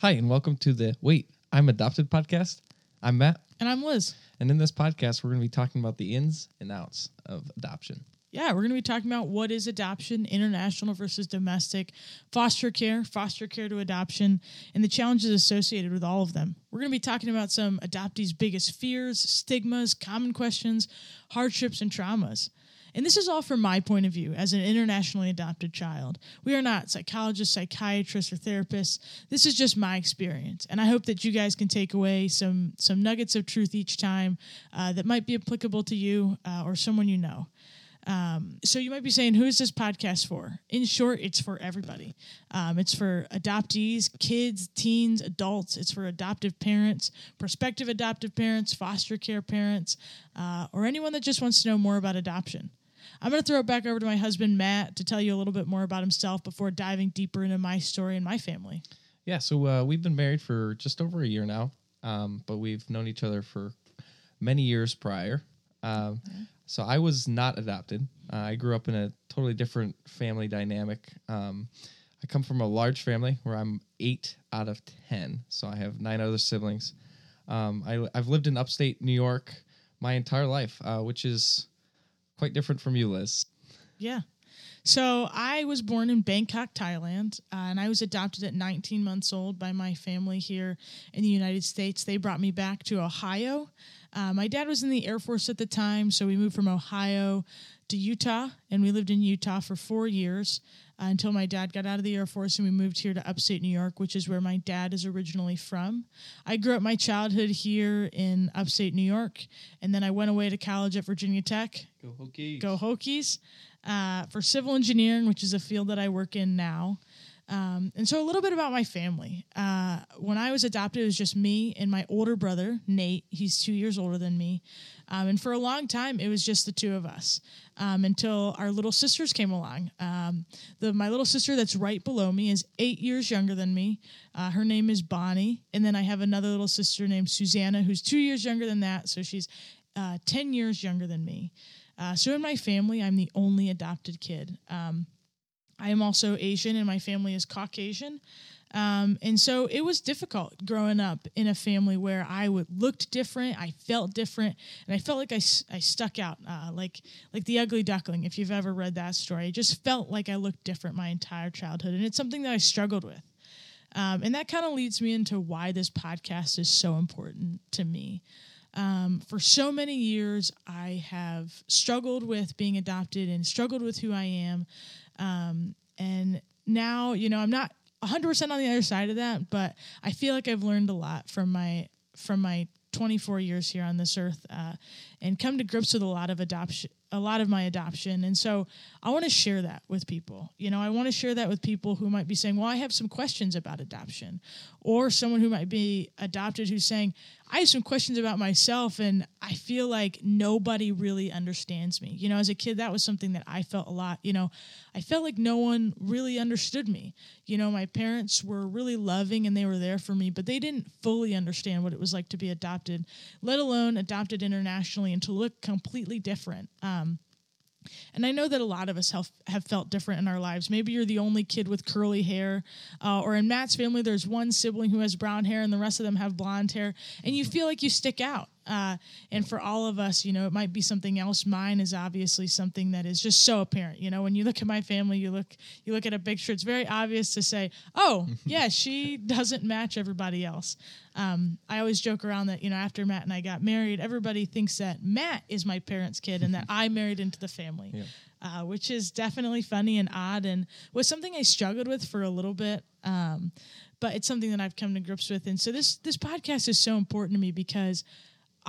Hi, and welcome to the Wait, I'm Adopted podcast. I'm Matt, And I'm Liz. and in this podcast, we're going to be talking about the ins and outs of adoption. Yeah, we're going to be talking about what is adoption, international versus domestic, foster care, foster care to adoption, and the challenges associated with all of them. We're going to be talking about some adoptees' biggest fears, stigmas, common questions, hardships, and traumas. And this is all from my point of view as an internationally adopted child. We are not psychologists, psychiatrists, or therapists. This is just my experience, and I hope that you guys can take away some some nuggets of truth each time uh, that might be applicable to you uh, or someone you know. Um, so you might be saying, who is this podcast for? In short, it's for everybody. Um, it's for adoptees, kids, teens, adults. It's for adoptive parents, prospective adoptive parents, foster care parents, uh, or anyone that just wants to know more about adoption. I'm going to throw it back over to my husband, Matt, to tell you a little bit more about himself before diving deeper into my story and my family. Yeah, so uh, we've been married for just over a year now, um, but we've known each other for many years prior. Um, So I was not adopted. Uh, I grew up in a totally different family dynamic. Um, I come from a large family where I'm eight out of 10. So I have nine other siblings. Um, I, I've lived in upstate New York my entire life, uh, which is quite different from you, Liz. Yeah. So I was born in Bangkok, Thailand, uh, and I was adopted at 19 months old by my family here in the United States. They brought me back to Ohio. Uh, my dad was in the Air Force at the time, so we moved from Ohio to Utah, and we lived in Utah for four years uh, until my dad got out of the Air Force and we moved here to upstate New York, which is where my dad is originally from. I grew up my childhood here in upstate New York, and then I went away to college at Virginia Tech. Go Hokies. Go Hokies uh, for civil engineering, which is a field that I work in now. Um, and so, a little bit about my family. Uh, when I was adopted, it was just me and my older brother, Nate. He's two years older than me. Um, and for a long time, it was just the two of us um, until our little sisters came along. Um, the, my little sister that's right below me is eight years younger than me. Uh, her name is Bonnie. And then I have another little sister named Susanna, who's two years younger than that. So, she's uh, 10 years younger than me. Uh, so in my family, I'm the only adopted kid. Um, I am also Asian, and my family is Caucasian. Um, and so it was difficult growing up in a family where I would looked different, I felt different, and I felt like I, I stuck out, uh, like like the ugly duckling. If you've ever read that story, I just felt like I looked different my entire childhood, and it's something that I struggled with. Um, and that kind of leads me into why this podcast is so important to me. Um, for so many years, I have struggled with being adopted and struggled with who I am. Now, you know, I'm not 100% on the other side of that, but I feel like I've learned a lot from my from my 24 years here on this earth. Uh, and come to grips with a lot of adoption a lot of my adoption. And so i want to share that with people. You know i want to share that with people who might be saying well i have some questions about adoption or someone who might be adopted who's saying i have some questions about myself and i feel like nobody really understands me. You know as a kid that was something that i felt a lot you know i felt like no one really understood me. You know my parents were really loving and they were there for me but they didn't fully understand what it was like to be adopted let alone adopted internationally and to look completely different um, and I know that a lot of us have, have felt different in our lives. Maybe you're the only kid with curly hair, uh, or in Matt's family, there's one sibling who has brown hair and the rest of them have blonde hair, and you feel like you stick out. Uh, and for all of us, you know, it might be something else. Mine is obviously something that is just so apparent. You know, when you look at my family, you look you look at a picture. It's very obvious to say, "Oh, yeah, she doesn't match everybody else." Um, I always joke around that you know, after Matt and I got married, everybody thinks that Matt is my parents' kid and that I married into the family. Yeah. Uh, which is definitely funny and odd and was something I struggled with for a little bit. Um, but it's something that I've come to grips with. And so this this podcast is so important to me because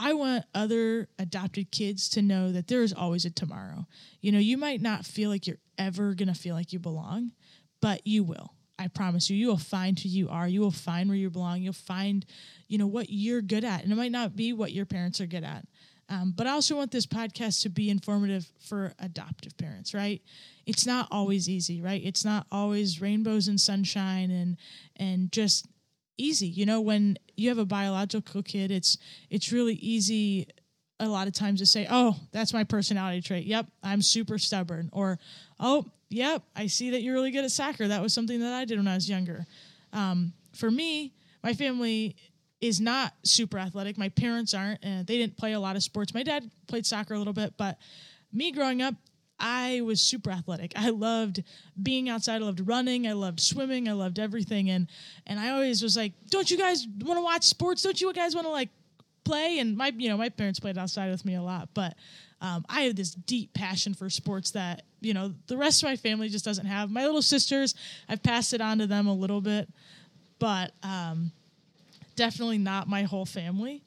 I want other adopted kids to know that there is always a tomorrow. You know, you might not feel like you're ever going to feel like you belong, but you will. I promise you, you will find who you are. You will find where you belong. You'll find, you know, what you're good at. And it might not be what your parents are good at. Um, but I also want this podcast to be informative for adoptive parents, right? It's not always easy, right? It's not always rainbows and sunshine and and just easy. You know, when you have a biological kid, it's it's really easy a lot of times to say, "Oh, that's my personality trait. Yep, I'm super stubborn." Or, "Oh, yep, I see that you're really good at soccer. That was something that I did when I was younger." Um, for me, my family is not super athletic. My parents aren't, and they didn't play a lot of sports. My dad played soccer a little bit, but me growing up, I was super athletic. I loved being outside. I loved running. I loved swimming. I loved everything. And and I always was like, "Don't you guys want to watch sports? Don't you guys want to like play?" And my you know my parents played outside with me a lot, but um, I have this deep passion for sports that you know the rest of my family just doesn't have. My little sisters, I've passed it on to them a little bit, but um, definitely not my whole family.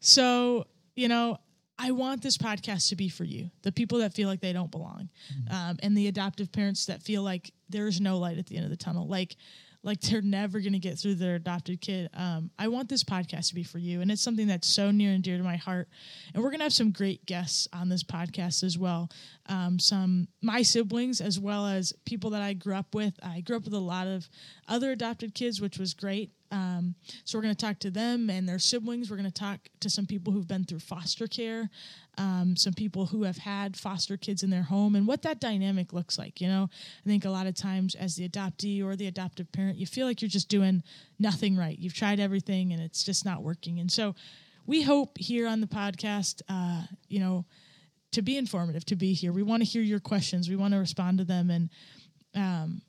So you know, I want this podcast to be for you, the people that feel like they don't belong, um, and the adoptive parents that feel like there's no light at the end of the tunnel. Like, like they're never going to get through their adopted kid. Um, I want this podcast to be for you, and it's something that's so near and dear to my heart. And we're going to have some great guests on this podcast as well. Um, some my siblings, as well as people that I grew up with. I grew up with a lot of other adopted kids, which was great. Um, so we're going to talk to them and their siblings. We're going to talk to some people who've been through foster care, um, some people who have had foster kids in their home, and what that dynamic looks like. You know, I think a lot of times as the adoptee or the adoptive parent, you feel like you're just doing nothing right. You've tried everything and it's just not working. And so we hope here on the podcast, uh, you know, to be informative, to be here. We want to hear your questions. We want to respond to them and. Um,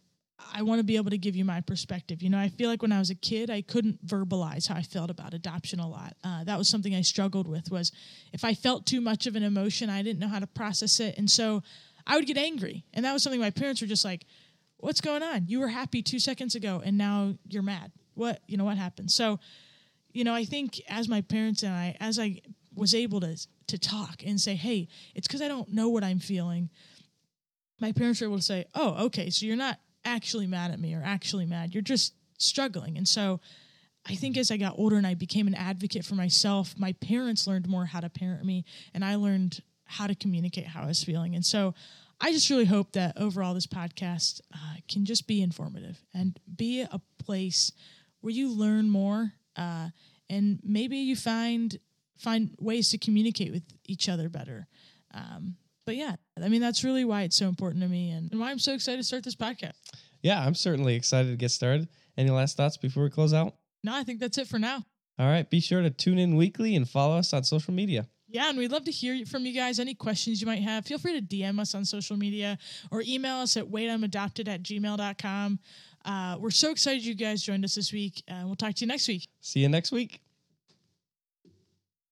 I want to be able to give you my perspective. You know, I feel like when I was a kid, I couldn't verbalize how I felt about adoption a lot. Uh, that was something I struggled with. Was if I felt too much of an emotion, I didn't know how to process it, and so I would get angry. And that was something my parents were just like, "What's going on? You were happy two seconds ago, and now you're mad. What? You know what happened?" So, you know, I think as my parents and I, as I was able to to talk and say, "Hey, it's because I don't know what I'm feeling." My parents were able to say, "Oh, okay, so you're not actually mad at me or actually mad. You're just struggling. And so I think as I got older and I became an advocate for myself, my parents learned more how to parent me and I learned how to communicate how I was feeling. And so I just really hope that overall this podcast uh, can just be informative and be a place where you learn more uh, and maybe you find find ways to communicate with each other better. Um, but yeah, I mean that's really why it's so important to me and, and why I'm so excited to start this podcast. Yeah, I'm certainly excited to get started. Any last thoughts before we close out? No, I think that's it for now. All right, be sure to tune in weekly and follow us on social media. Yeah, and we'd love to hear from you guys. Any questions you might have, feel free to DM us on social media or email us at waitimadopted at gmail.com. Uh, we're so excited you guys joined us this week. Uh, we'll talk to you next week. See you next week.